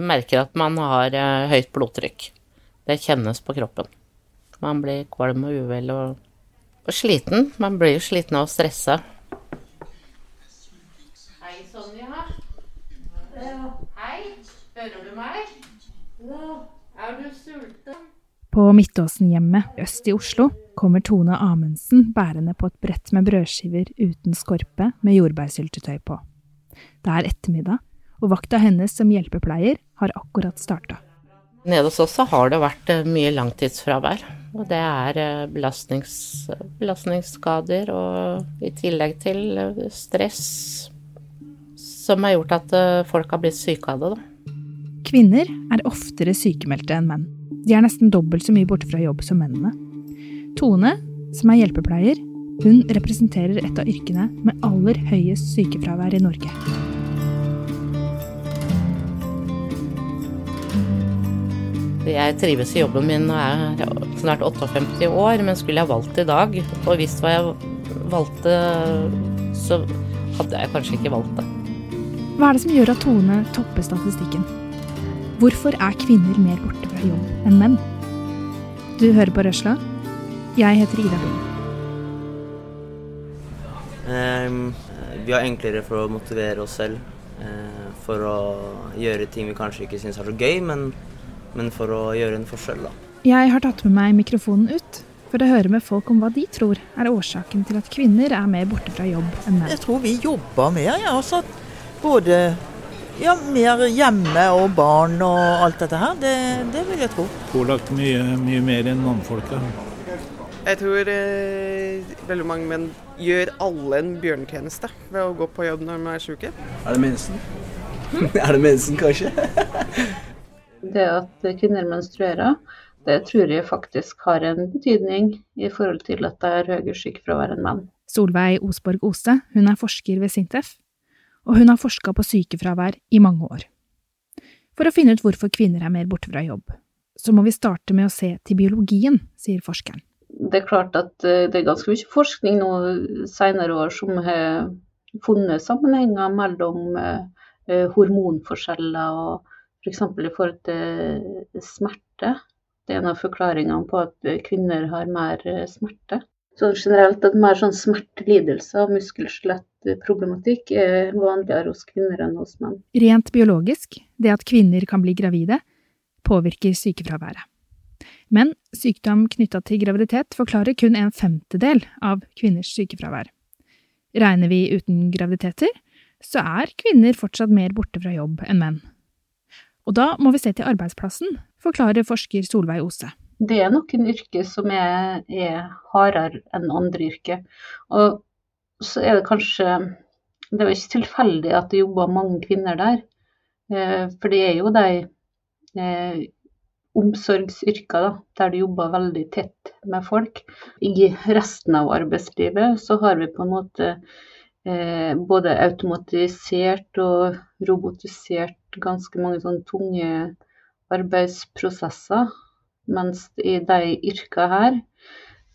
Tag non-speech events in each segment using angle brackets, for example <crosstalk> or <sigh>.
Merker at man har eh, høyt blodtrykk. Det kjennes på kroppen. Man blir kvalm og uvel og, og sliten. Man blir jo sliten av å stresse. Hei, Sonja. Hei, hører du meg? Er du sulten? På Midtåsen-hjemmet øst i Oslo kommer Tone Amundsen bærende på et brett med brødskiver uten skorpe med jordbærsyltetøy på. Det er ettermiddag, og vakta hennes som hjelpepleier har akkurat starta. Nede hos oss har det vært eh, mye langtidsfravær. Og det er eh, belastnings, belastningsskader og i tillegg til eh, stress som har gjort at folk har blitt syke av det. Da. Kvinner er oftere sykemeldte enn menn. De er nesten dobbelt så mye borte fra jobb som mennene. Tone, som er hjelpepleier, hun representerer et av yrkene med aller høyest sykefravær i Norge. Jeg trives i jobben min og er snart 58 år, men skulle jeg valgt i dag og visst hva jeg valgte, så hadde jeg kanskje ikke valgt det. Hva er det som gjør at Tone topper statistikken? Hvorfor er kvinner mer borte fra jobb enn menn? Du hører på Røsla. Jeg heter Ida Bing. Um, vi har enklere for å motivere oss selv. Uh, for å gjøre ting vi kanskje ikke syns er så gøy, men, men, for å gjøre en forskjell, da. Jeg har tatt med meg mikrofonen ut for å høre med folk om hva de tror er årsaken til at kvinner er mer borte fra jobb enn menn. Jeg tror vi jobber mer, ja. Altså, både ja, mer hjemme og barn og alt dette her. Det, det vil jeg tro. Pålagt mye, mye mer enn mannfolka. Jeg tror eh, veldig mange menn gjør alle en bjørnetjeneste ved å gå på jobb når de er syke. Er det mensen? <laughs> er det mensen, kanskje? <laughs> det at kvinner menstruerer, det tror jeg faktisk har en betydning i forhold til at det er høyere sykefravær enn menn. Solveig Osborg Ose, hun er forsker ved Sintef og hun har forska på sykefravær i mange år. For å finne ut hvorfor kvinner er mer borte fra jobb, så må vi starte med å se til biologien, sier forskeren. Det er klart at eh, det er ganske mye forskning nå senere år som har funnet sammenhenger mellom eh, hormonforskjeller og f.eks. For i forhold til smerte. Det er en av forklaringene på at kvinner har mer smerte. Så generelt at mer sånn smertelidelser og muskel-skjelett-problematikk er vanligere hos kvinner enn hos menn. Rent biologisk, det at kvinner kan bli gravide, påvirker sykefraværet. Men sykdom knytta til graviditet forklarer kun en femtedel av kvinners sykefravær. Regner vi uten graviditeter, så er kvinner fortsatt mer borte fra jobb enn menn. Og da må vi se til arbeidsplassen, forklarer forsker Solveig Ose det er noen yrker som er, er hardere enn andre yrker. Og så er det kanskje Det er jo ikke tilfeldig at det jobber mange kvinner der. Eh, for det er jo de eh, omsorgsyrker da, der du jobber veldig tett med folk. I resten av arbeidslivet så har vi på en måte eh, både automatisert og robotisert ganske mange sånne tunge arbeidsprosesser. Mens i de yrkene her,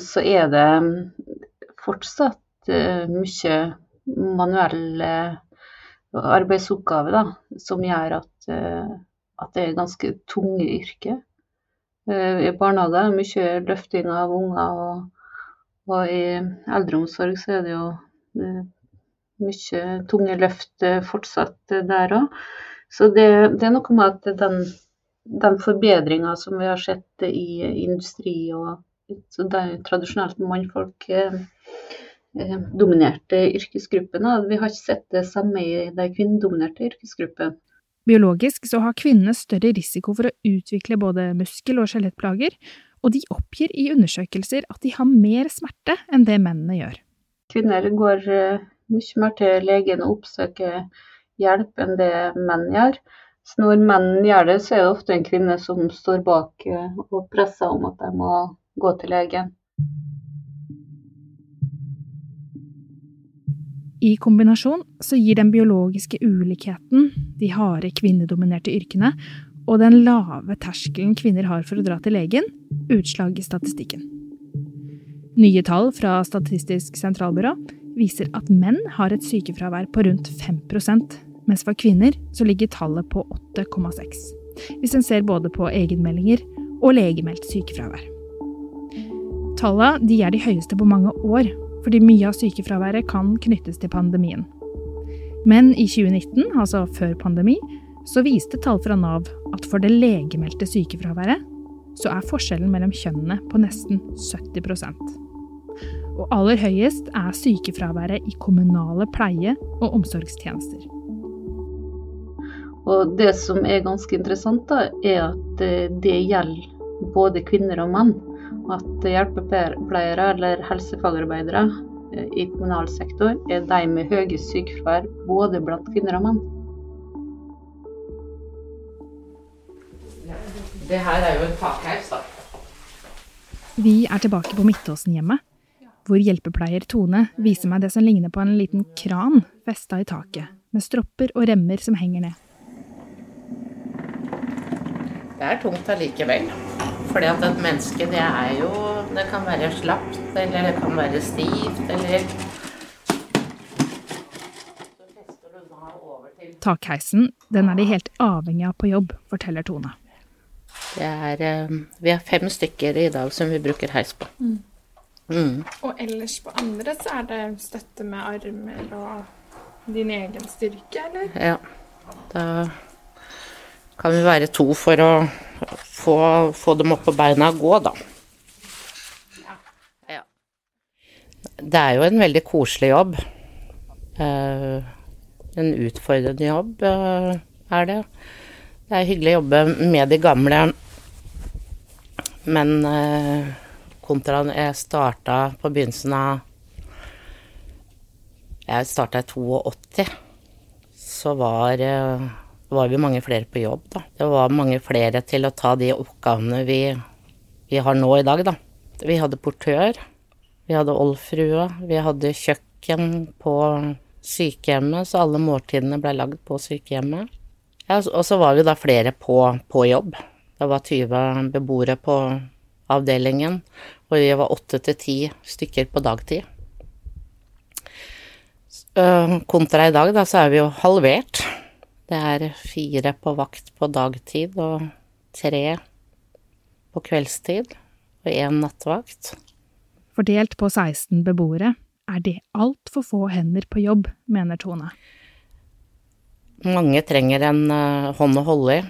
så er det fortsatt uh, mye manuelle arbeidsoppgaver da, som gjør at, uh, at, det er ganske tunge yrker. I barnehager er det mye løfting av unger, og, og, i eldreomsorg så er det jo mye tunge løft fortsatt der òg. Så det, det, er noe med at den den forbedringa som vi har sett i industri og jo tradisjonelt mannfolk eh, eh, dominerte yrkesgruppene. Vi har ikke sett det samme i de kvinnedominerte yrkesgruppene. Biologisk så har kvinnene større risiko for å utvikle både muskel- og skjelettplager, og de oppgir i undersøkelser at de har mer smerte enn det mennene gjør. Kvinner går eh, mye mer til legen og oppsøker hjelp enn det menn gjør. Så når menn gjør det, så er det ofte en kvinne som står bak eh, og presser om at de må gå til legen. I kombinasjon så gir den biologiske ulikheten, de harde kvinnedominerte yrkene, og den lave terskelen kvinner har for å dra til legen, utslag i statistikken. Nye tall fra Statistisk sentralbyrå viser at menn har et sykefravær på rundt 5 mens for kvinner så ligger tallet på 8,6. Hvis en ser både på egenmeldinger og legemeldt sykefravær. Tallene er de høyeste på mange år, fordi mye av sykefraværet kan knyttes til pandemien. Men i 2019, altså før pandemi, så viste tall fra Nav at for det legemeldte sykefraværet så er forskjellen mellom kjønnene på nesten 70% Og aller høyest er sykefraværet i kommunale pleie- og omsorgstjenester. Og det som er ganske interessant, da, er at eh, det gjelder både kvinner og menn. At hjelpepleiere eller helsefagarbeidere eh, i kommunal sektor er de med høyest sykefravær både blant kvinner og menn. Det her er jo en takheis, da. Vi er tilbake på Midtåsen-hjemmet, hvor hjelpepleier Tone viser meg det som ligner på en liten kran festa i taket, med stropper og remmer som henger ned. Det er tungt allikevel. Fordi at et menneske, det er jo Det kan være slapt, eller det kan være stivt, eller Takheisen den er de helt avhengig av på jobb, forteller Tone. Det er eh, Vi er fem stykker i dag som vi bruker heis på. Mm. Og ellers på andre så er det støtte med armer og din egen styrke, eller? Ja. Da kan vi være to for å få, få dem opp på beina og gå, da. Ja. Det er jo en veldig koselig jobb. Eh, en utfordrende jobb eh, er det. Det er hyggelig å jobbe med de gamle, men eh, kontra jeg starta på begynnelsen av Jeg starta i 82, så var, var vi mange flere på jobb, da. Det var mange flere til å ta de oppgavene vi, vi har nå i dag, da. Vi hadde portør, vi hadde oldfrue, vi hadde kjøkken på sykehjemmet, så alle måltidene ble lagd på sykehjemmet. Ja, og så var vi da flere på, på jobb. Det var 20 beboere på avdelingen, og vi var åtte til ti stykker på dagtid. Kontra i dag, da, så er vi jo halvert. Det er fire på vakt på dagtid og tre på kveldstid og én nattevakt. Fordelt på 16 beboere er det altfor få hender på jobb, mener Tone. Mange trenger en uh, hånd å holde i.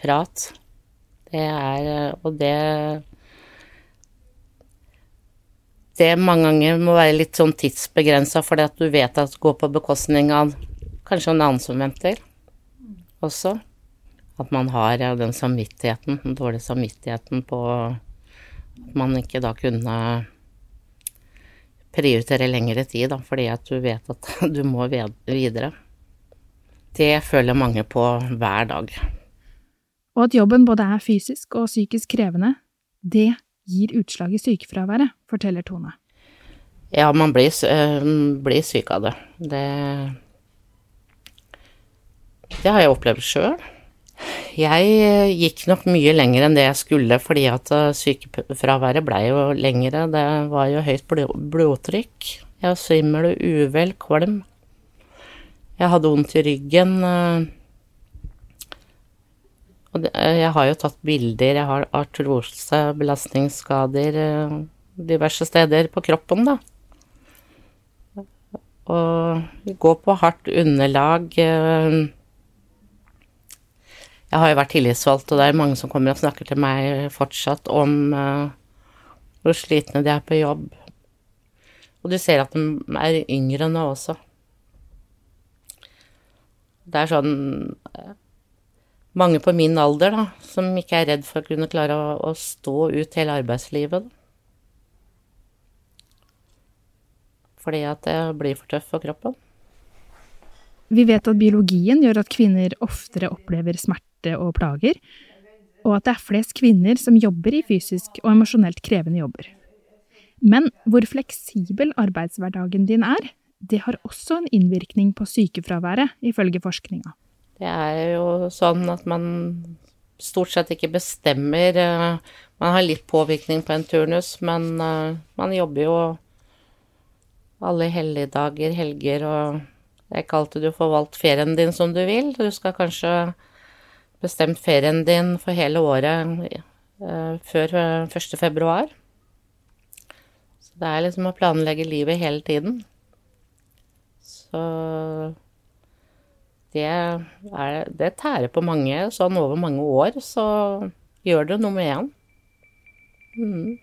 Prat. Det er uh, Og det Det mange ganger må være litt sånn tidsbegrensa, fordi at du vet at det går på bekostning av kanskje en annen som venter også. At man har den samvittigheten, den dårlige samvittigheten på at man ikke da kunne prioritere lengre tid, da, fordi at du vet at <laughs> du må videre. Det føler mange på hver dag. Og at jobben både er fysisk og psykisk krevende, det gir utslag i sykefraværet, forteller Tone. Ja, man blir, blir syk av det. det. Det har jeg opplevd sjøl. Jeg gikk nok mye lenger enn det jeg skulle, fordi at sykefraværet blei jo lengre. Det var jo høyt blodtrykk. Jeg var svimmel og uvel, kvalm. Jeg hadde vondt i ryggen. Og jeg har jo tatt bilder, jeg har artrose, belastningsskader diverse steder på kroppen, da. Og gå på hardt underlag. Jeg har jo vært tillitsvalgt, og det er mange som kommer og snakker til meg fortsatt om hvor slitne de er på jobb. Og du ser at de er yngre nå også. Det er sånn mange på min alder da, som ikke er redd for å kunne klare å, å stå ut hele arbeidslivet. Fordi at det blir for tøft for kroppen. Vi vet at biologien gjør at kvinner oftere opplever smerte og plager, og at det er flest kvinner som jobber i fysisk og emosjonelt krevende jobber. Men hvor fleksibel arbeidshverdagen din er, det har også en innvirkning på sykefraværet, ifølge forskninga. Det er jo sånn at man stort sett ikke bestemmer Man har litt påvirkning på en turnus, men man jobber jo alle helligdager, helger og Det er ikke alltid du får valgt ferien din som du vil. Du skal kanskje bestemt ferien din for hele året eh, før 1. Eh, februar. Så det er liksom å planlegge livet hele tiden. Så det, er, det tærer på mange. Sånn over mange år så gjør det noe med en. Mm.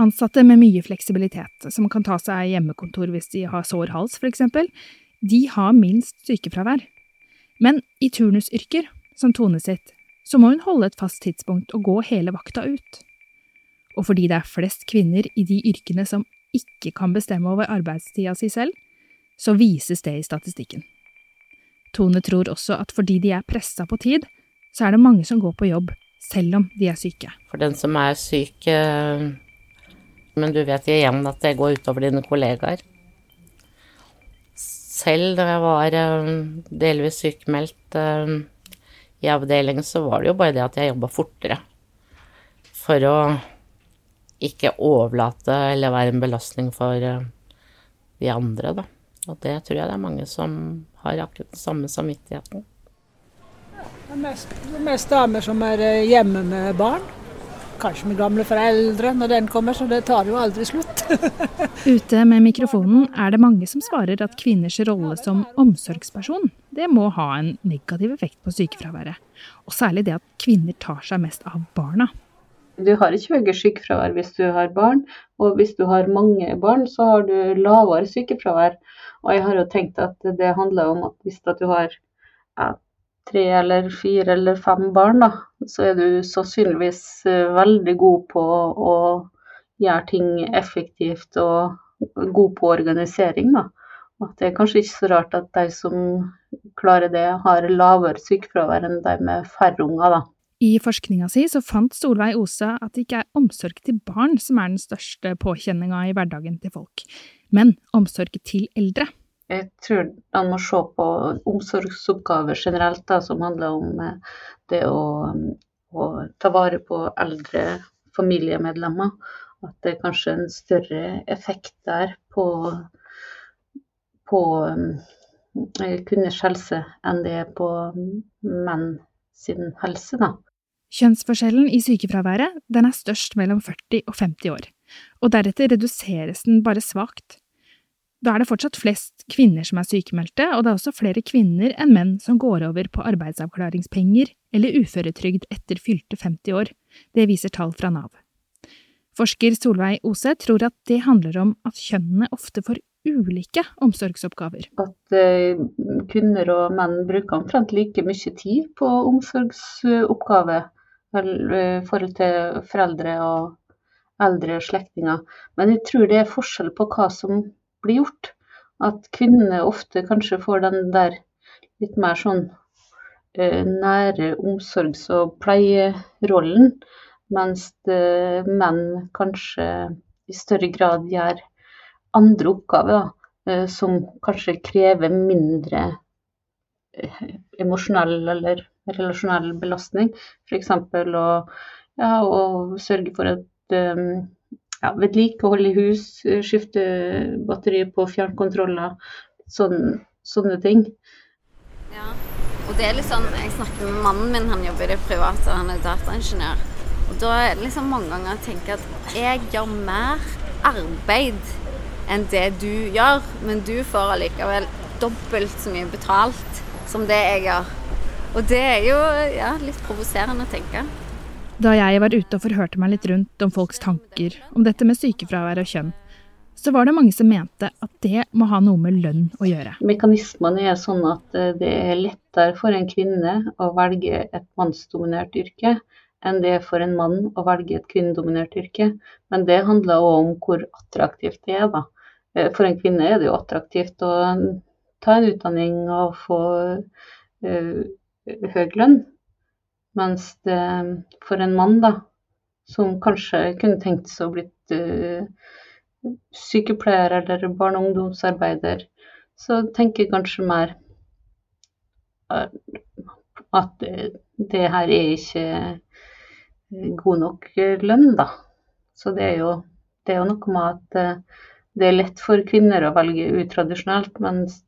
Ansatte med mye fleksibilitet, som kan ta seg hjemmekontor hvis de har sår hals f.eks., de har minst sykefravær. Men i turnusyrker, som Tone sitt, så må hun holde et fast tidspunkt og gå hele vakta ut. Og fordi det er flest kvinner i de yrkene som ikke kan bestemme over arbeidstida si selv, så vises det i statistikken. Tone tror også at fordi de er pressa på tid, så er det mange som går på jobb selv om de er syke. For den som er syk eh, men du vet igjen at det går utover dine kollegaer. Selv da jeg var eh, delvis sykemeldt eh, i avdelingen, så var det jo bare det at jeg jobba fortere. For å ikke overlate eller være en belastning for eh, de andre, da. Og det tror jeg det er mange som har akkurat den samme samvittigheten. Det er mest, mest damer som er hjemme med barn kanskje med gamle foreldre når den kommer, så det tar jo aldri slutt. <laughs> Ute med mikrofonen er det mange som svarer at kvinners rolle som omsorgsperson det må ha en negativ effekt på sykefraværet. Og særlig det at kvinner tar seg mest av barna. Du har ikke høyere sykefravær hvis du har barn, og hvis du har mange barn, så har du lavere sykefravær. Og jeg har jo tenkt at det handler om at hvis du har ja, tre eller fire eller fem barn, da, så er du sannsynligvis eh, veldig god på å gjøre ting effektivt og god på organisering. Da. Og det er kanskje ikke så rart at de som klarer det, har lavere sykefravær enn de med færre unger. Da. I forskninga si så fant Solveig Ose at det ikke er omsorg til barn som er den største påkjenninga i hverdagen til folk, men omsorg til eldre. Jeg tror man må se på omsorgsoppgaver generelt, da, som handler om eh, det å, å, ta vare på eldre familiemedlemmer. At det er kanskje en større effekt der på, på eh, kvinners helse enn det er på menn sin helse. Da. Kjønnsforskjellen i sykefraværet den er størst mellom 40 og 50 år, og deretter reduseres den bare svakt. Da er det fortsatt flest kvinner som er sykemeldte, og det er også flere kvinner enn menn som går over på arbeidsavklaringspenger eller uføretrygd etter fylte 50 år. Det viser tall fra Nav. Forsker Solveig Ose tror at det handler om at kjønnene ofte får ulike omsorgsoppgaver. At eh, kvinner og menn bruker omtrent like mye tid på omsorgsoppgaver i eh, forhold til foreldre og eldre slektninger. Men jeg tror det er forskjell på hva som blir gjort. At kvinnene ofte kanskje får den der litt mer sånn eh, nære omsorgs- og pleierollen, mens menn kanskje i større grad gjør andre oppgaver eh, som kanskje krever mindre eh, emosjonell eller relasjonell belastning. F.eks. å, ja, å sørge for at um, ja, vedlikehold i hus, eh, skifte batteri på fjernkontroller, sånn, sånne ting. Ja, og det er litt sånn, Jeg snakker med mannen min, han jobber i det private, han er dataingeniør. Og Da er det liksom mange ganger jeg tenker at jeg gjør mer arbeid enn det du gjør, men du får allikevel dobbelt så mye betalt som det jeg gjør. Og det er jo ja, litt provoserende å tenke. Da jeg var ute og forhørte meg litt rundt om folks tanker om dette med sykefravær og kjønn, så var det mange som mente at det må ha noe med lønn å gjøre. Mekanismene er sånn at eh, det er lettere for en kvinne å velge et mannsdominert yrke enn det er for en mann å velge et kvinnedominert yrke. Men det handler òg om hvor attraktivt det er, da. Eh, for en kvinne er det jo attraktivt å ta en utdanning og få uh, høy lønn. Mens det for en mann, da, som kanskje kunne tenkt seg å blitt uh, sykepleier eller barne- og ungdomsarbeider, så tenker jeg kanskje mer at det her er ikke god nok lønn, da. Så det er jo, det er jo noe med at det er lett for kvinner å velge utradisjonelt, mens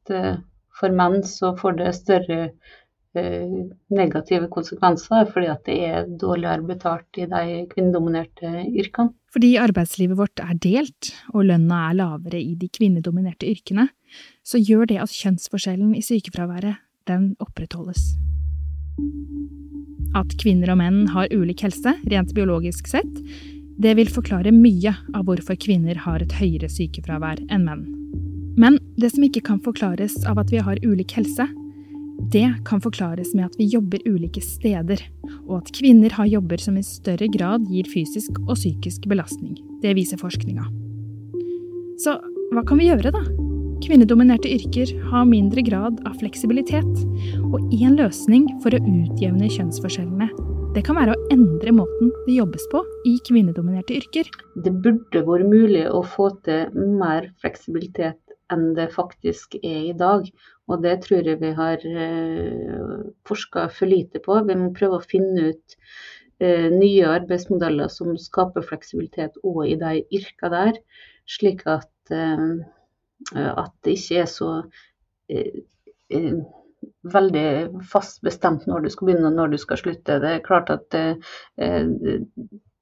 for menn så får det større eh, negative konsekvenser fordi at det er dårligere betalt i de kvinnedominerte yrkene. Fordi arbeidslivet vårt er delt, og lønna er lavere i de kvinnedominerte yrkene, så gjør det at kjønnsforskjellen i sykefraværet, den opprettholdes. At kvinner og menn har ulik helse, rent biologisk sett, det vil forklare mye av hvorfor kvinner har et høyere sykefravær enn menn. Men det som ikke kan forklares av at vi har ulik helse, det kan forklares med at vi jobber ulike steder, og at kvinner har jobber som i større grad gir fysisk og psykisk belastning. Det viser forskninga. Så hva kan vi gjøre, da? Kvinnedominerte yrker har mindre grad av fleksibilitet, og én løsning for å utjevne kjønnsforskjellene det kan være å endre måten det jobbes på i kvinnedominerte yrker. Det burde vært mulig å få til mer fleksibilitet enn det faktisk er i dag. Og det tror jeg vi har eh, forska for lite på. Vi må prøve å finne ut eh, nye arbeidsmodeller som skaper fleksibilitet òg i de yrkene der, slik at, eh, at det ikke er så veldig fast bestemt når du skal begynne og når du skal slutte. Det er klart at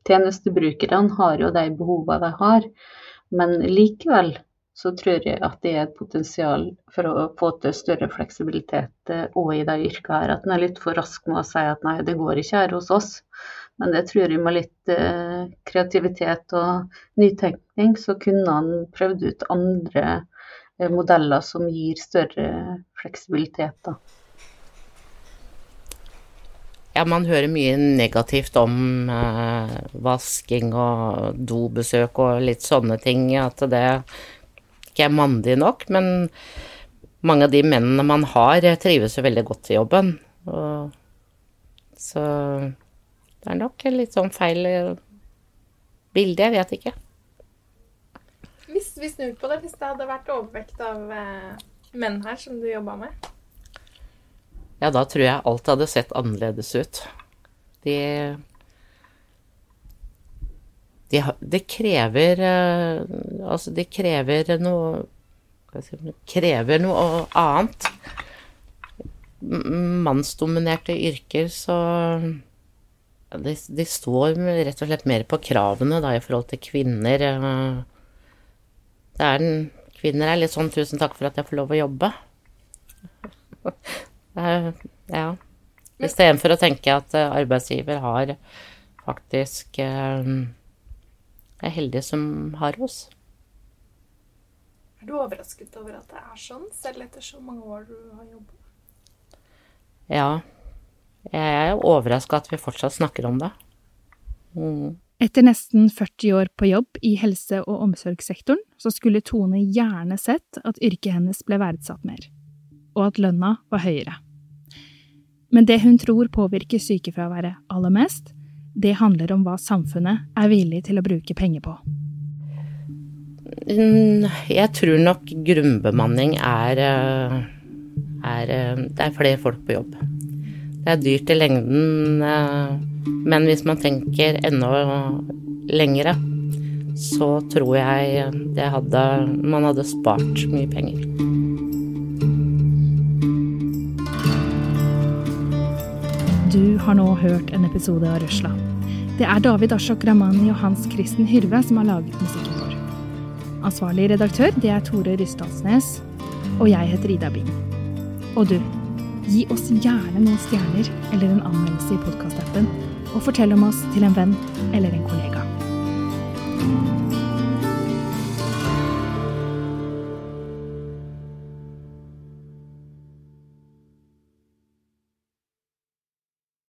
tjenestebrukerne har jo de behovene de har, men likevel så tror jeg at det er et potensial for å få til større fleksibilitet òg eh, i de yrkene her. At en er litt for rask med å si at nei, det går ikke her hos oss. Men det tror jeg med litt eh, kreativitet og nytenkning, så kunne han prøvd ut andre Eh, modeller som gir større fleksibilitet. Da. Ja, man hører mye negativt om eh, vasking og dobesøk og litt sånne ting. At det ikke er mandig nok. Men mange av de mennene man har, trives jo veldig godt i jobben. Og, så det er nok litt sånn feil bilde, jeg vet ikke. Hvis vi snur på det, hvis det hadde vært overvekt av eh, menn her som du jobba med? Ja, da tror jeg alt hadde sett annerledes ut. De de, de krever eh, Altså, det krever noe Krever noe annet. Mannsdominerte yrker, så de, de, står rett og slett mer på kravene da, i forhold til kvinner. Eh, det er en, Kvinner er litt sånn 'tusen takk for at jeg får lov å jobbe'. <laughs> Det er, ja. Istedenfor å tenke at eh, arbeidsgiver har faktisk er heldige som har oss. Er du overrasket over at det er sånn, selv etter så mange år du har jobba? Ja. Jeg er overraska at vi fortsatt snakker om det. Mm. Etter nesten 40 år på jobb i helse- og omsorgssektoren, så skulle Tone gjerne sett at yrket hennes ble verdsatt mer, og at lønna var høyere. Men det hun tror påvirker sykefraværet aller mest, det handler om hva samfunnet er villig til å bruke penger på. Mm, jeg tror nok grunnbemanning er, eh, er eh, Det er flere folk på jobb. Det er dyrt i lengden eh, men hvis man tenker enda lengre, så tror jeg hadde, man hadde spart mye penger. Du har nå hørt en episode av Røsla. Det er David Ashok Ramani og Hans Kristen Hyrve som har laget musikken vår. Ansvarlig redaktør det er Tore Rysdalsnes, og jeg heter Ida Bing. Og du, gi oss gjerne noen stjerner eller en anmeldelse i podkastappen og fortell om oss til en venn eller en kollega.